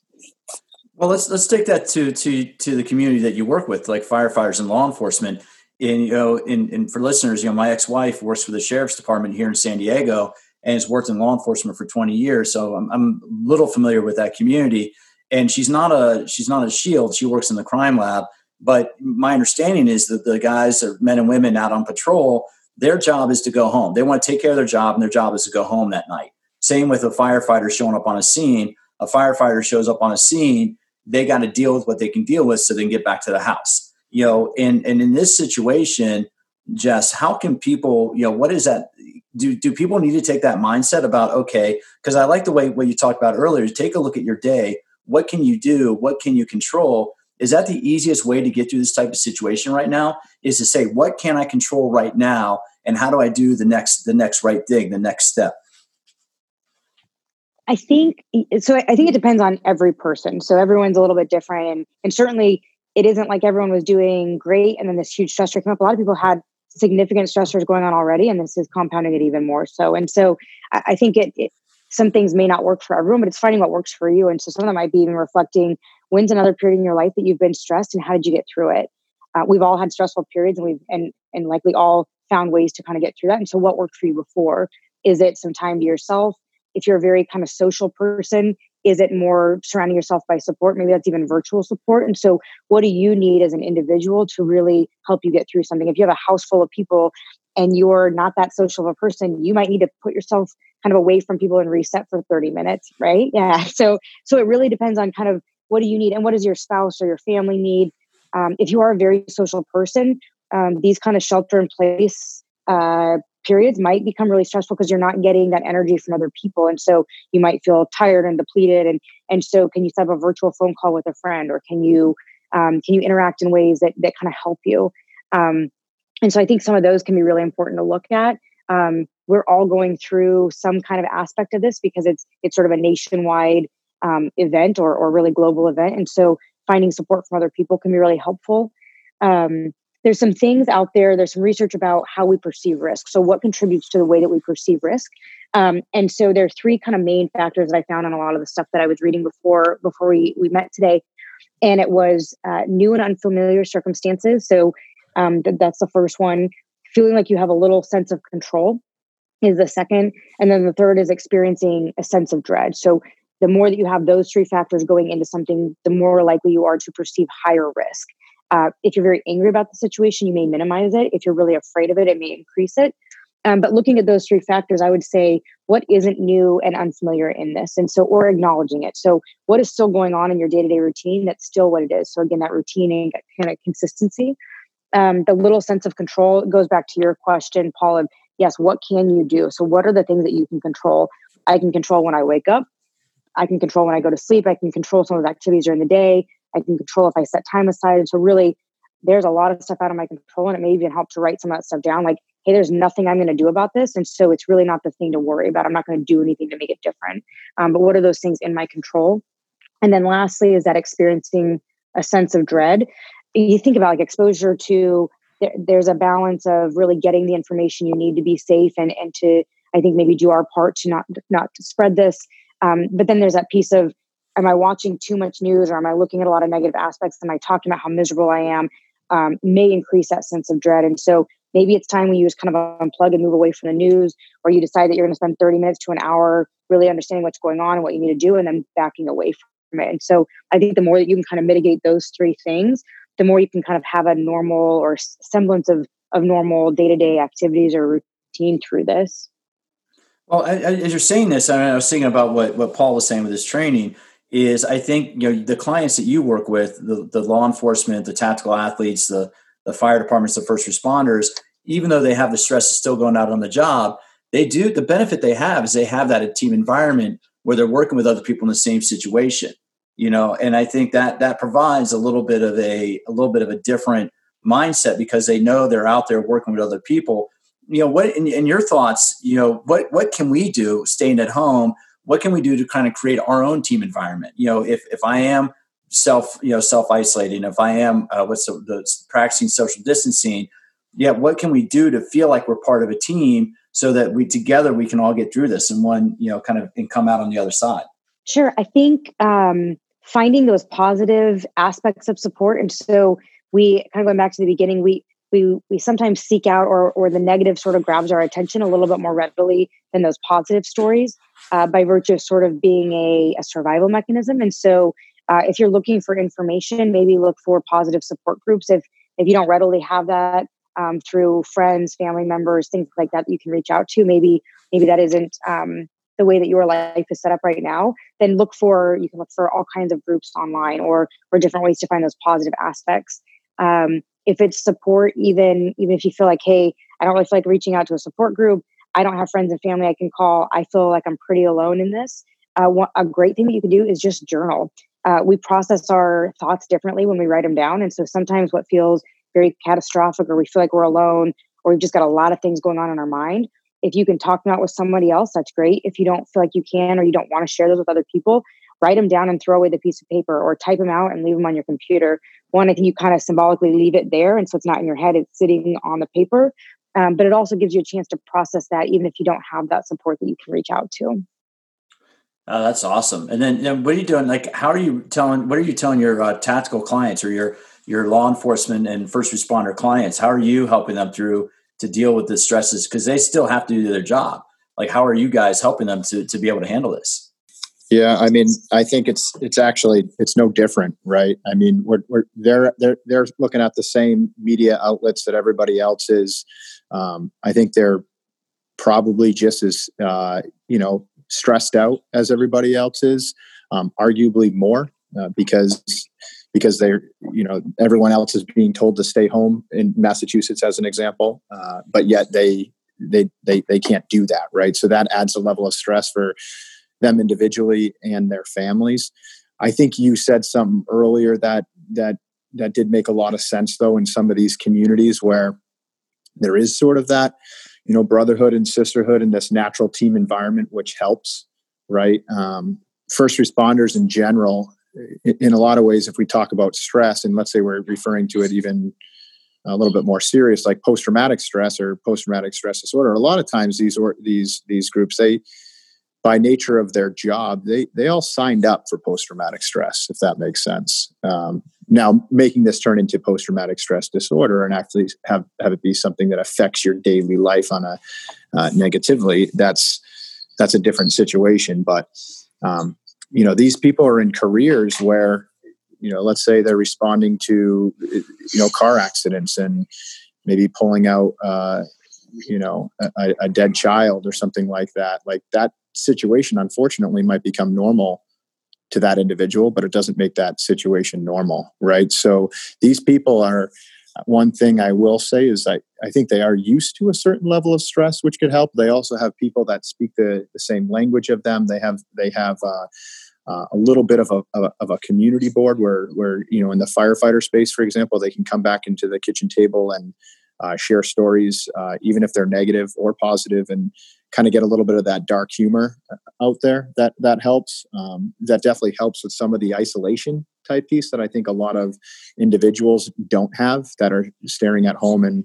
[SPEAKER 1] Well, let's let's take that to to to the community that you work with, like firefighters and law enforcement. And you know, and, and for listeners, you know, my ex-wife works for the sheriff's department here in San Diego and has worked in law enforcement for 20 years. So I'm, I'm a little familiar with that community. And she's not a she's not a shield. She works in the crime lab. But my understanding is that the guys, are men and women out on patrol, their job is to go home. They want to take care of their job, and their job is to go home that night. Same with a firefighter showing up on a scene. A firefighter shows up on a scene, they got to deal with what they can deal with so they can get back to the house. You know, and and in this situation, Jess, how can people, you know, what is that? Do do people need to take that mindset about okay? Because I like the way what you talked about earlier. Take a look at your day. What can you do? What can you control? Is that the easiest way to get through this type of situation right now? Is to say what can I control right now, and how do I do the next the next right thing, the next step?
[SPEAKER 3] I think so. I think it depends on every person. So everyone's a little bit different, and and certainly it isn't like everyone was doing great, and then this huge stressor came up. A lot of people had significant stressors going on already, and this is compounding it even more so. And so I, I think it, it some things may not work for everyone, but it's finding what works for you. And so some of them might be even reflecting when's another period in your life that you've been stressed, and how did you get through it? Uh, we've all had stressful periods, and we've and and likely all found ways to kind of get through that. And so, what worked for you before? Is it some time to yourself? if you're a very kind of social person is it more surrounding yourself by support? Maybe that's even virtual support. And so what do you need as an individual to really help you get through something? If you have a house full of people and you're not that social of a person you might need to put yourself kind of away from people and reset for 30 minutes right? Yeah <laughs> so so it really depends on kind of what do you need and what does your spouse or your family need? Um, if you are a very social person um, these kind of shelter in place uh, periods might become really stressful because you're not getting that energy from other people and so you might feel tired and depleted and and so can you set up a virtual phone call with a friend or can you um, can you interact in ways that that kind of help you? Um, and so i think some of those can be really important to look at. Um, we're all going through some kind of aspect of this because it's it's sort of a nationwide um, event or, or really global event and so finding support from other people can be really helpful. Um, there's some things out there there's some research about how we perceive risk so what contributes to the way that we perceive risk. Um, and so there are three kind of main factors that i found in a lot of the stuff that i was reading before before we, we met today and it was uh, new and unfamiliar circumstances so um, th- that's the first one. Feeling like you have a little sense of control is the second and then the third is experiencing a sense of dread. So the more that you have those three factors going into something the more likely you are to perceive higher risk uh, if you're very angry about the situation, you may minimize it. If you're really afraid of it, it may increase it. Um, but looking at those three factors, I would say what isn't new and unfamiliar in this, and so or acknowledging it. So what is still going on in your day to day routine? That's still what it is. So again, that routine and kind of consistency. Um, the little sense of control goes back to your question, Paul. Of yes, what can you do? So what are the things that you can control? I can control when I wake up. I can control when I go to sleep. I can control some of the activities during the day. I can control if I set time aside. And so really, there's a lot of stuff out of my control, and it may even help to write some of that stuff down. Like, hey, there's nothing I'm going to do about this, and so it's really not the thing to worry about. I'm not going to do anything to make it different. Um, but what are those things in my control? And then lastly, is that experiencing a sense of dread. You think about like exposure to there, there's a balance of really getting the information you need to be safe and and to I think maybe do our part to not not to spread this. Um, but then there's that piece of am I watching too much news or am I looking at a lot of negative aspects? Am I talking about how miserable I am? Um, may increase that sense of dread. And so maybe it's time when you just kind of unplug and move away from the news, or you decide that you're going to spend 30 minutes to an hour really understanding what's going on and what you need to do, and then backing away from it. And so I think the more that you can kind of mitigate those three things, the more you can kind of have a normal or semblance of of normal day to day activities or routine through this.
[SPEAKER 1] Well, as you're saying this, I, mean, I was thinking about what, what Paul was saying with his training is I think, you know, the clients that you work with, the, the law enforcement, the tactical athletes, the, the fire departments, the first responders, even though they have the stress of still going out on the job, they do, the benefit they have is they have that a team environment where they're working with other people in the same situation, you know, and I think that that provides a little bit of a, a little bit of a different mindset because they know they're out there working with other people. You know what in, in, your thoughts you know what what can we do staying at home what can we do to kind of create our own team environment? You know if if i am self you know self isolating if i am uh, what's the, the practicing social distancing yeah what can we do to feel like we're part of a team so that we together we can all get through this and one you know kind of and come out on the other side?
[SPEAKER 3] Sure i think um finding those positive aspects of support and so we kind of going back to the beginning we we we sometimes seek out or or the negative sort of grabs our attention a little bit more readily than those positive stories uh, by virtue of sort of being a, a survival mechanism. And so uh, if you're looking for information maybe look for positive support groups. If if you don't readily have that um, through friends family members things like that, that you can reach out to maybe maybe that isn't um, the way that your life is set up right now then look for you can look for all kinds of groups online or or different ways to find those positive aspects. Um, if it's support even even if you feel like hey i don't really feel like reaching out to a support group i don't have friends and family i can call i feel like i'm pretty alone in this uh, what, a great thing that you can do is just journal uh, we process our thoughts differently when we write them down and so sometimes what feels very catastrophic or we feel like we're alone or we've just got a lot of things going on in our mind if you can talk about with somebody else that's great if you don't feel like you can or you don't want to share those with other people write them down and throw away the piece of paper or type them out and leave them on your computer. One, I think you kind of symbolically leave it there. And so it's not in your head, it's sitting on the paper. Um, but it also gives you a chance to process that even if you don't have that support that you can reach out to.
[SPEAKER 1] Oh, that's awesome. And then, you know, what are you doing? Like, how are you telling, what are you telling your uh, tactical clients or your, your law enforcement and first responder clients? How are you helping them through to deal with the stresses? Cause they still have to do their job. Like, how are you guys helping them to, to be able to handle this?
[SPEAKER 2] Yeah, I mean, I think it's it's actually it's no different, right? I mean, we're, we're they're they're they're looking at the same media outlets that everybody else is. Um, I think they're probably just as uh, you know stressed out as everybody else is, um, arguably more uh, because because they're you know everyone else is being told to stay home in Massachusetts as an example, uh, but yet they they they they can't do that, right? So that adds a level of stress for them individually and their families. I think you said something earlier that that that did make a lot of sense though in some of these communities where there is sort of that you know brotherhood and sisterhood and this natural team environment which helps right um, first responders in general in a lot of ways if we talk about stress and let's say we're referring to it even a little bit more serious like post-traumatic stress or post-traumatic stress disorder a lot of times these or these these groups they by nature of their job, they they all signed up for post traumatic stress, if that makes sense. Um, now, making this turn into post traumatic stress disorder and actually have have it be something that affects your daily life on a uh, negatively, that's that's a different situation. But um, you know, these people are in careers where you know, let's say they're responding to you know car accidents and maybe pulling out. Uh, you know a, a, dead child or something like that like that situation unfortunately might become normal to that individual but it doesn't make that situation normal right? So these people are one thing i will say is I, I think they are used to a certain level of stress which could help. They also have people that speak the, the same language of them. They have they have uh, uh, a little bit of a, of a community board where where you know in the firefighter space for example they can come back into the kitchen table and uh, share stories uh, even if they're negative or positive and kind of get a little bit of that dark humor uh, out there that that helps. Um, that definitely helps with some of the isolation type piece that i think a lot of individuals don't have that are staring at home and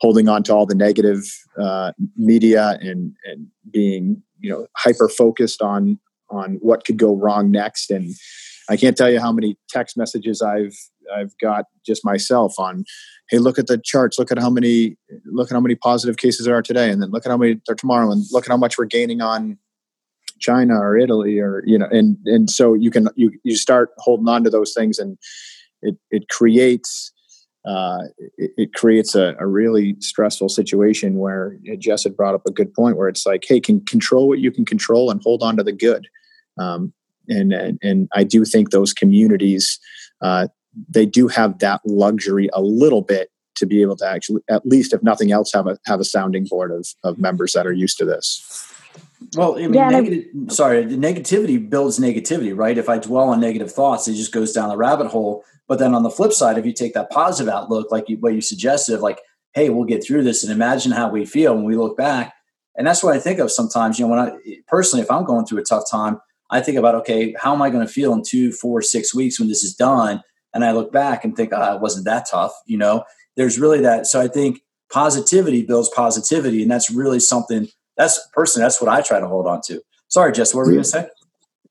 [SPEAKER 2] holding on to all the negative uh, media and and being you know hyper focused on on what could go wrong next. And i can't tell you how many text messages i've i've got just myself on hey look at the charts look at how many look at how many positive cases there are today and then look at how many there tomorrow and look at how much we're gaining on china or italy or you know and and so you can you you start holding on to those things and it it creates uh, it, it, creates a, a, really stressful situation where Jess had brought up a good point where it's like, hey, can control what you can control and hold on to the good. Um, and, and, and I do think those communities uh, they do have that luxury a little bit to be able to actually at least if nothing else have a have a sounding board of, of members that are used to this
[SPEAKER 1] well, I mean, yeah, negative, sorry, the negativity builds negativity, right? If I dwell on negative thoughts, it just goes down the rabbit hole. But then on the flip side, if you take that positive outlook, like you, what you suggested, like, hey, we'll get through this and imagine how we feel when we look back. And that's what I think of sometimes. You know, when I personally, if I'm going through a tough time, I think about, okay, how am I going to feel in two, four, six weeks when this is done? And I look back and think, oh, it wasn't that tough. You know, there's really that. So I think positivity builds positivity. And that's really something that's personally, that's what I try to hold on to. Sorry, Jess, what were you going to say?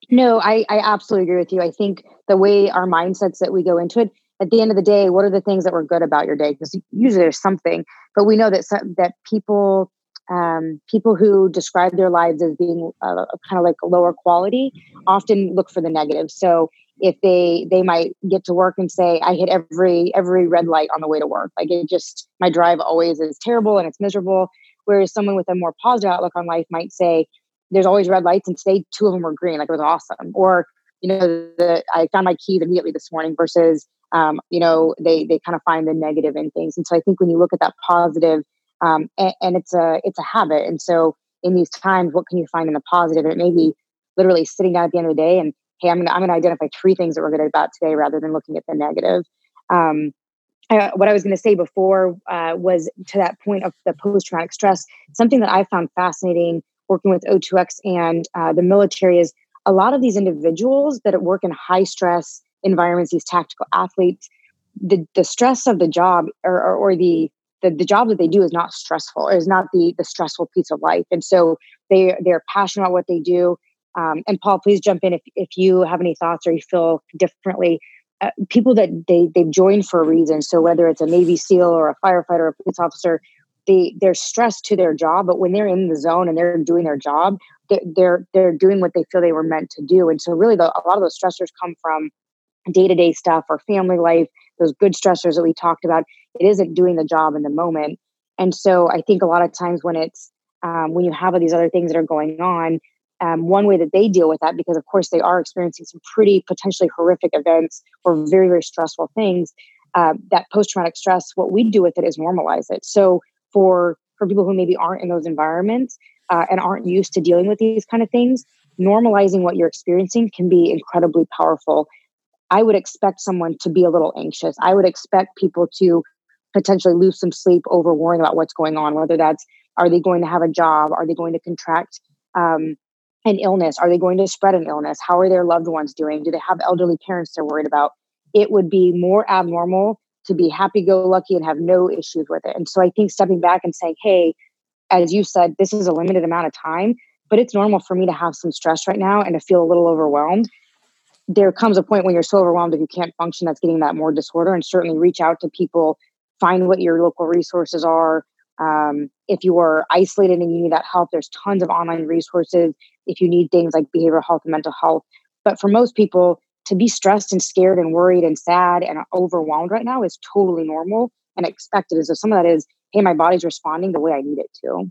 [SPEAKER 3] No, I, I absolutely agree with you. I think the way our mindsets that we go into it, at the end of the day, what are the things that were good about your day? Because usually there's something, but we know that some, that people um, people who describe their lives as being uh, kind of like lower quality often look for the negative. So if they they might get to work and say, "I hit every every red light on the way to work," like it just my drive always is terrible and it's miserable. Whereas someone with a more positive outlook on life might say, there's always red lights and today two of them were green. Like it was awesome. Or, you know, the, I found my keys immediately this morning versus, um, you know, they, they kind of find the negative in things. And so I think when you look at that positive, um, and, and it's a, it's a habit. And so in these times, what can you find in the positive? And it may be literally sitting down at the end of the day and, Hey, I'm to, I'm to identify three things that we're good about today rather than looking at the negative. Um, what I was going to say before uh, was to that point of the post traumatic stress. Something that I found fascinating working with O2X and uh, the military is a lot of these individuals that work in high stress environments, these tactical athletes, the, the stress of the job or, or, or the, the, the job that they do is not stressful, is not the, the stressful piece of life. And so they, they're passionate about what they do. Um, and Paul, please jump in if, if you have any thoughts or you feel differently uh, people that they they've joined for a reason. So whether it's a Navy SEAL or a firefighter or a police officer, they they're stressed to their job, but when they're in the zone and they're doing their job, they're they're, doing what they feel they were meant to do. And so really, the, a lot of those stressors come from day to day stuff or family life. Those good stressors that we talked about. It isn't doing the job in the moment. And so I think a lot of times when it's um, when you have all these other things that are going on, um, one way that they deal with that, because of course they are experiencing some pretty potentially horrific events or very, very stressful things, uh, that post traumatic stress, what we do with it is normalize it. So for for people who maybe aren't in those environments uh, and aren't used to dealing with these kind of things, normalizing what you're experiencing can be incredibly powerful. I would expect someone to be a little anxious. I would expect people to potentially lose some sleep over worrying about what's going on, whether that's are they going to have a job? Are they going to contract um, an illness? Are they going to spread an illness? How are their loved ones doing? Do they have elderly parents they're worried about? It would be more abnormal to be happy go lucky and have no issues with it. And so I think stepping back and saying, hey, as you said, this is a limited amount of time, but it's normal for me to have some stress right now and to feel a little overwhelmed. There comes a point when you're so overwhelmed that you can't function that's getting that more disorder, and certainly reach out to people, find what your local resources are, um, if you are isolated and you need that help, there's tons of online resources. If you need things like behavioral health and mental health, but for most people, to be stressed and scared and worried and sad and overwhelmed right now is totally normal and expected. As if some of that is, hey, my body's responding the way I need it to.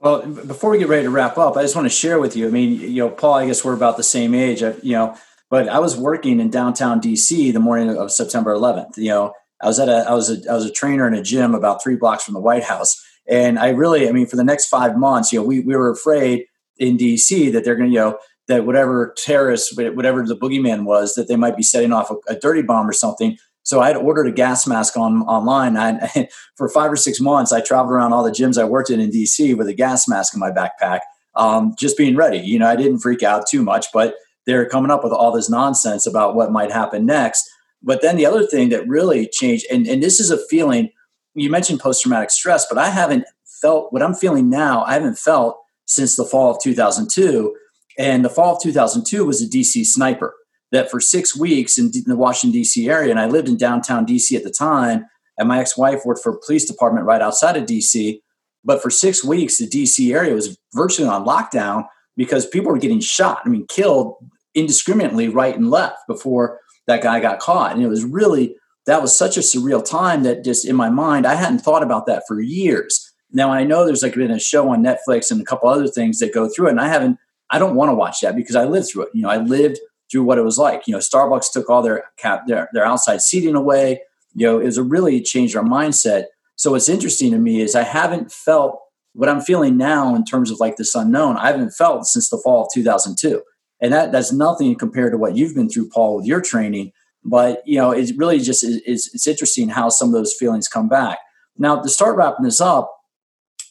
[SPEAKER 1] Well, before we get ready to wrap up, I just want to share with you. I mean, you know, Paul, I guess we're about the same age. You know, but I was working in downtown DC the morning of September 11th. You know, I was at a I was a I was a trainer in a gym about three blocks from the White House, and I really I mean for the next five months, you know, we we were afraid in DC that they're going to you know that whatever terrorist, whatever the boogeyman was, that they might be setting off a, a dirty bomb or something. So I had ordered a gas mask on online. I, <laughs> for five or six months, I traveled around all the gyms I worked in in DC with a gas mask in my backpack, um, just being ready. You know, I didn't freak out too much, but they're coming up with all this nonsense about what might happen next. But then the other thing that really changed, and, and this is a feeling you mentioned post traumatic stress, but I haven't felt what I'm feeling now. I haven't felt since the fall of 2002. And the fall of 2002 was a DC sniper that for six weeks in the Washington, D.C. area, and I lived in downtown D.C. at the time, and my ex wife worked for a police department right outside of D.C. But for six weeks, the D.C. area was virtually on lockdown because people were getting shot, I mean, killed indiscriminately right and left before that guy got caught. And it was really, that was such a surreal time that just in my mind, I hadn't thought about that for years. Now I know there's like been a show on Netflix and a couple other things that go through it, and I haven't, I don't want to watch that because I lived through it. You know, I lived through what it was like. You know, Starbucks took all their cap, their, their outside seating away. You know, it was a really changed our mindset. So what's interesting to me is I haven't felt what I'm feeling now in terms of like this unknown. I haven't felt since the fall of 2002 and that that's nothing compared to what you've been through paul with your training. But you know it really just is, is it's interesting how some of those feelings come back. Now to start wrapping this up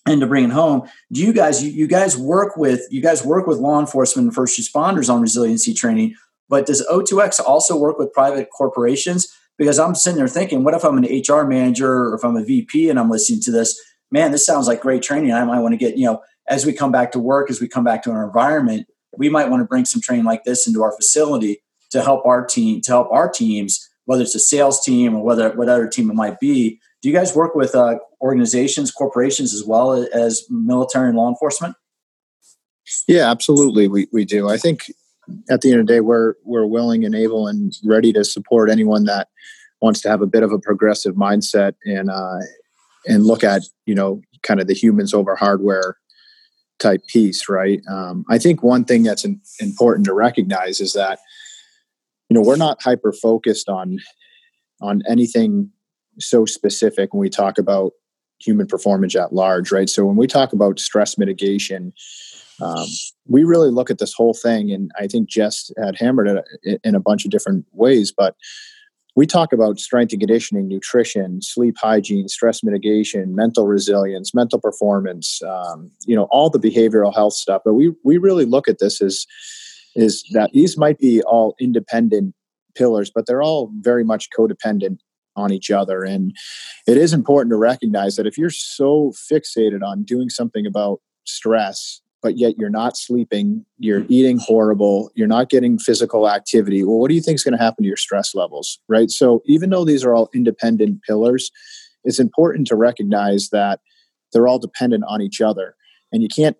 [SPEAKER 1] and to bring it home do you guys you, you guys work with you guys work with law enforcement and first responders on resiliency training but does o2x also work with private corporations? Because i'm sitting there thinking what if i'm an hr manager or if i'm a vp and i'm listening to this? Man this sounds like great training. I might want to get you know as we come back to work as we come back to our environment we might want to bring some training like this into our facility to help our team to help our teams whether it's a sales team or whether whatever team it might be. Do you guys work with uh, organizations corporations as well as military and law enforcement?
[SPEAKER 2] Yeah absolutely we, we do. I think at the end of the day we're we're willing and able and ready to support anyone that wants to have a bit of a progressive mindset and uh, and look at you know kind of the humans over hardware type piece, right? Um, I think one thing that's in, important to recognize is that you know we're not hyper focused on on anything so specific when we talk about human performance at large, right? So when we talk about stress mitigation, um, we really look at this whole thing, and I think Jess had hammered it in a bunch of different ways, but we talk about strength and conditioning, nutrition, sleep hygiene, stress mitigation, mental resilience, mental performance, um, you know, all the behavioral health stuff. But we we really look at this as is that these might be all independent pillars, but they're all very much codependent on each other. And it is important to recognize that if you're so fixated on doing something about stress but yet you're not sleeping, you're mm. eating horrible, you're not getting physical activity. Well, what do you think is going to happen to your stress levels, right? So, even though these are all independent pillars, it's important to recognize that they're all dependent on each other. And you can't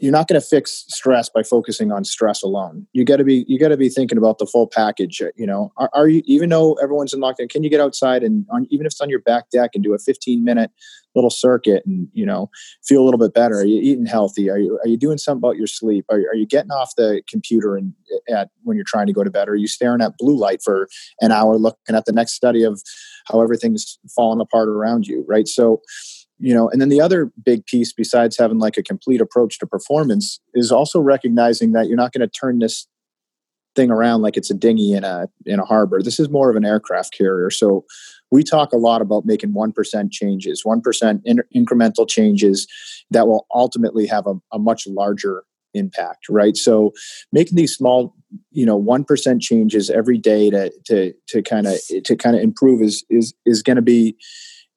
[SPEAKER 2] you're not going to fix stress by focusing on stress alone. You got to be you got to be thinking about the full package. You know, are, are, you even though everyone's in lockdown? Can you get outside and on, even if it's on your back deck and do a 15 minute little circuit and you know feel a little bit better? Are you eating healthy? Are you are you doing something about your sleep? Are, are you getting off the computer and at when you're trying to go to bed? Are you staring at blue light for an hour looking at the next study of how everything's falling apart around you? Right. So you know and then the other big piece besides having like a complete approach to performance is also recognizing that you're not going to turn this thing around like it's a dinghy in a in a harbor. This is more of an aircraft carrier so we talk a lot about making 1% changes 1% in, incremental changes that will ultimately have a, a much larger impact right? So making these small you know 1% changes every day to to to kind of to kind of improve is is is going to be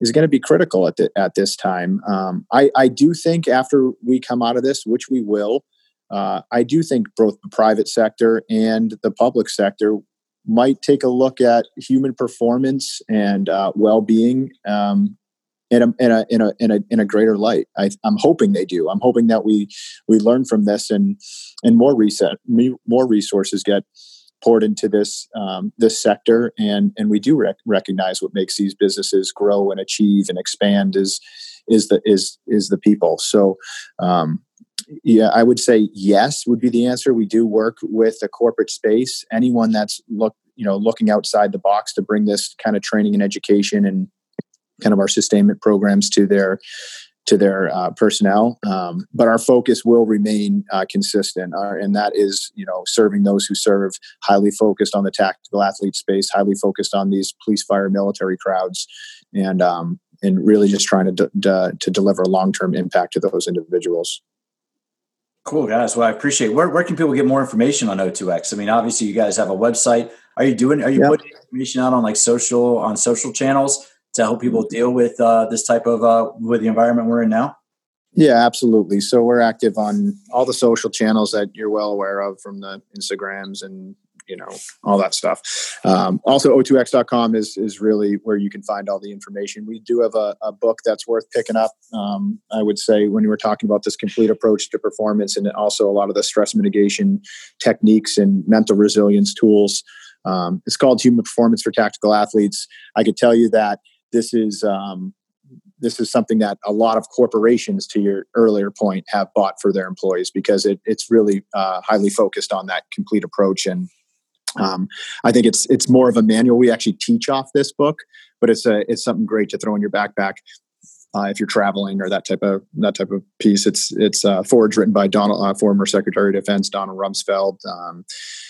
[SPEAKER 2] is going to be critical at the, at this time. Um, I, I do think after we come out of this, which we will, uh, I do think both the private sector and the public sector might take a look at human performance and uh, well-being um, in, a, in, a, in, a, in, a, in a greater light. I, am hoping they do. I'm hoping that we we learn from this and and more reset more resources get poured into this um, this sector, and and we do rec- recognize what makes these businesses grow and achieve and expand is is the is is the people. So. Um, yeah, I would say yes would be the answer. We do work with the corporate space. Anyone that's look, you know, looking outside the box to bring this kind of training and education and kind of our sustainment programs to their to their uh, personnel. Um, but our focus will remain uh, consistent, uh, and that is, you know, serving those who serve, highly focused on the tactical athlete space, highly focused on these police, fire, military crowds, and um, and really just trying to d- to deliver long term impact to those individuals.
[SPEAKER 1] Cool guys. Well, I appreciate. Where where can people get more information on O2X? I mean, obviously, you guys have a website. Are you doing? Are you putting information out on like social on social channels? To help people deal with uh, this type of uh, with the environment we're in now?
[SPEAKER 2] Yeah, absolutely. So we're active on all the social channels that you're well aware of, from the Instagrams and you know all that stuff. Um, also, o2x.com is is really where you can find all the information. We do have a, a book that's worth picking up. Um, I would say when we were talking about this complete approach to performance, and also a lot of the stress mitigation techniques and mental resilience tools. Um, it's called Human Performance for Tactical Athletes. I could tell you that this is um, this is something that a lot of corporations, to your earlier point, have bought for their employees because it, it's really uh, highly focused on that complete approach. And um, I think it's it's more of a manual. We actually teach off this book, but it's a it's something great to throw in your backpack uh, if you're traveling or that type of that type of piece. It's it's uh, written by Donald, uh, former Secretary of Defense Donald Rumsfeld. Um,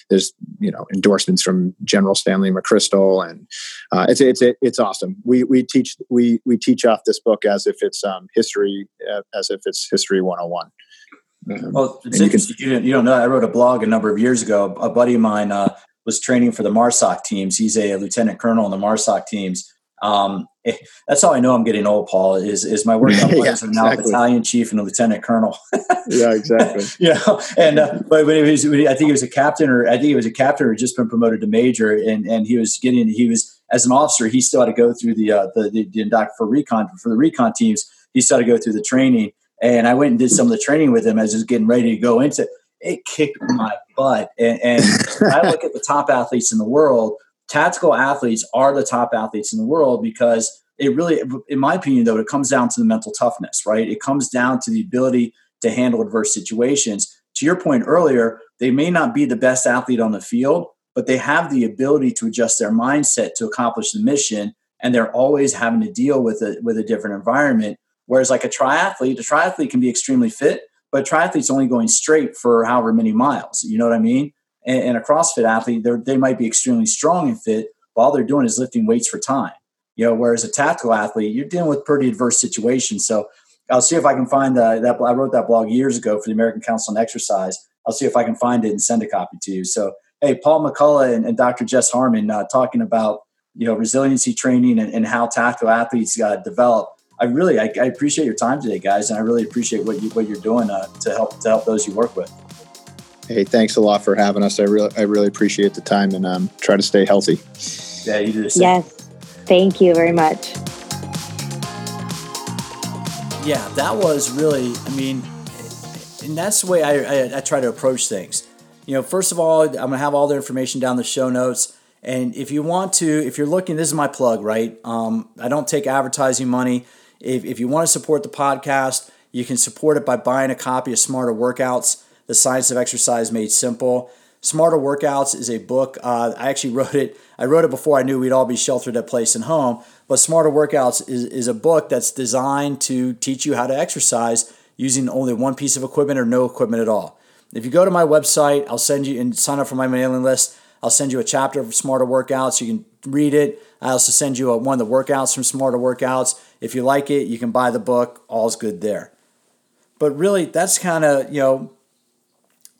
[SPEAKER 2] there's you know endorsements from General Stanley McChrystal, and uh, it's it's it's awesome. We we teach we we teach off this book as if it's um, history, uh, as if it's history 101.
[SPEAKER 1] Um, well, it's interesting. You, can, you, don't know. I wrote a blog a number of years ago. A buddy of mine uh, was training for the MARSOC teams. He's a, a lieutenant colonel in the MARSOC teams um, eh, that's how I know I'm getting old, Paul. Is is my workout plans <laughs> yeah, are now exactly. battalion chief and a lieutenant colonel. <laughs>
[SPEAKER 2] yeah, exactly. <laughs>
[SPEAKER 1] you know, and uh, but, but was, I think he was a captain, or I think he was a captain, or just been promoted to major, and and he was getting he was as an officer, he still had to go through the uh, the, the, the force recon for the recon teams. He still had to go through the training, and I went and did some of the training with him as he was getting ready to go into. It kicked my butt, and, and I look at the top athletes in the world tactical athletes are the top athletes in the world because it really, in my opinion, though, it comes down to the mental toughness, right? It comes down to the ability to handle adverse situations. To your point earlier, they may not be the best athlete on the field, but they have the ability to adjust their mindset to accomplish the mission. And they're always having to deal with a, with a different environment. Whereas, like a triathlete, a triathlete can be extremely fit, but a triathlete's only going straight for however many miles. You know what I mean? And, and a CrossFit athlete, they might be extremely strong and fit, but all they're doing is lifting weights for time. You know, whereas a tactical athlete, you're dealing with pretty adverse situations. So I'll see if I can find the, that. I wrote that blog years ago for the American Council on Exercise. I'll see if I can find it and send a copy to you. So, hey, Paul McCullough and, and Dr. Jess Harmon uh, talking about you know resiliency training and, and how tactical athletes uh, develop. I really I, I, appreciate your time today, guys, and I really appreciate what you what you're doing uh, to help to help those you work with.
[SPEAKER 2] Hey, thanks a lot for having us. I really, I really appreciate the time and um, try to stay healthy.
[SPEAKER 1] Yeah, you do the same.
[SPEAKER 3] Yes, thank you very much.
[SPEAKER 1] Yeah, that was really. I mean, and that's the way I, I, I try to approach things. You know, first of all, I'm gonna have all the information down the show notes. And if you want to, if you're looking, this is my plug, right? Um, I don't take advertising money. If, if you want to support the podcast, you can support it by buying a copy of Smarter Workouts. The Science of Exercise Made Simple. Smarter Workouts is a book. Uh, I actually <laughs> wrote it. I wrote it before I knew we'd all be sheltered at place and home. But Smarter Workouts is, is a book that's designed to teach you how to exercise using only one piece of equipment or no equipment at all. If you go to my website, I'll send you and sign up for my mailing list. I'll send you a chapter of Smarter Workouts. You can read it. I also send you a, one of the workouts from Smarter Workouts. If you like it, you can buy the book. All's good there. But really, that's kind of you know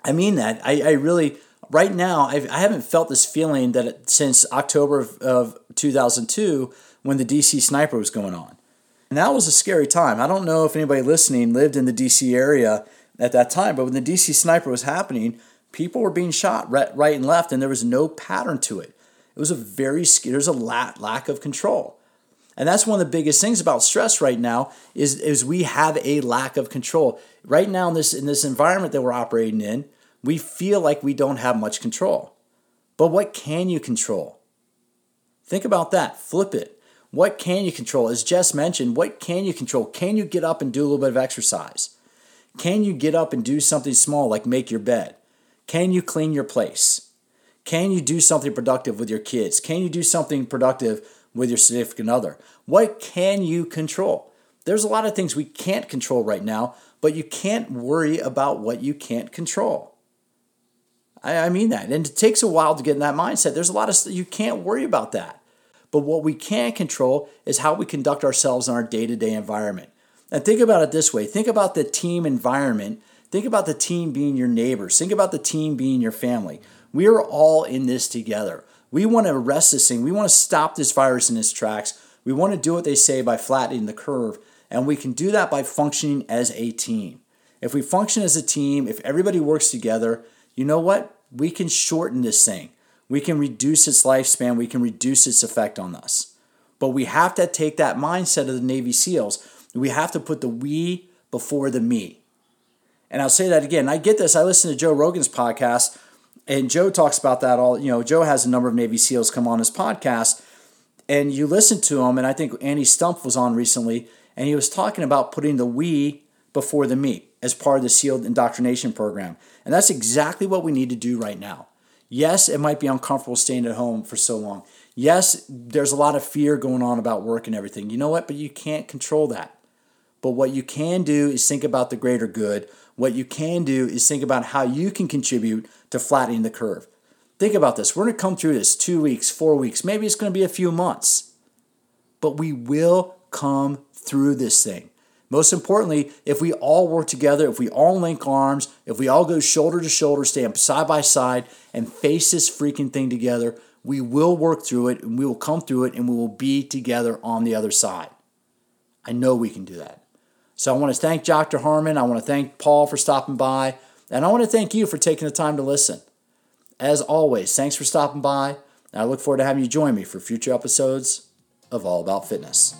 [SPEAKER 1] I mean that. I, I really, right now, I've, I have not felt this feeling that since October of, of 2002 when the DC sniper was going on. And that was a scary time. I don't know if anybody listening lived in the DC area at that time, but when the DC sniper was happening, people were being shot right, right and left, and there was no pattern to it. It was a very there's a lack, lack of control. And that's one of the biggest things about stress right now is, is we have a lack of control. Right now in this in this environment that we're operating in, we feel like we don't have much control. But what can you control? Think about that. Flip it. What can you control? As Jess mentioned, what can you control? Can you get up and do a little bit of exercise? Can you get up and do something small like make your bed? Can you clean your place? Can you do something productive with your kids? Can you do something productive with your significant other? What can you control? There's a lot of things we can't control right now, but you can't worry about what you can't control. I, I mean that. And it takes a while to get in that mindset. There's a lot of you can't worry about that. But what we can control is how we conduct ourselves in our day to day environment. And think about it this way think about the team environment. Think about the team being your neighbors. Think about the team being your family. We are all in this together. We want to arrest this thing. We want to stop this virus in its tracks. We want to do what they say by flattening the curve. And we can do that by functioning as a team. If we function as a team, if everybody works together, you know what? We can shorten this thing. We can reduce its lifespan. We can reduce its effect on us. But we have to take that mindset of the Navy SEALs. We have to put the we before the me. And I'll say that again. I get this. I listen to Joe Rogan's podcast, and Joe talks about that all. You know, Joe has a number of Navy SEALs come on his podcast, and you listen to him. And I think Andy Stumpf was on recently, and he was talking about putting the we before the me as part of the SEAL indoctrination program. And that's exactly what we need to do right now. Yes, it might be uncomfortable staying at home for so long. Yes, there's a lot of fear going on about work and everything. You know what? But you can't control that. But what you can do is think about the greater good. What you can do is think about how you can contribute to flattening the curve. Think about this. We're going to come through this two weeks, four weeks, maybe it's going to be a few months. But we will come through this thing. Most importantly, if we all work together, if we all link arms, if we all go shoulder to shoulder, stand side by side, and face this freaking thing together, we will work through it and we will come through it and we will be together on the other side. I know we can do that. So I want to thank Dr. Harmon. I want to thank Paul for stopping by. And I want to thank you for taking the time to listen. As always, thanks for stopping by. And I look forward to having you join me for future episodes of All About Fitness.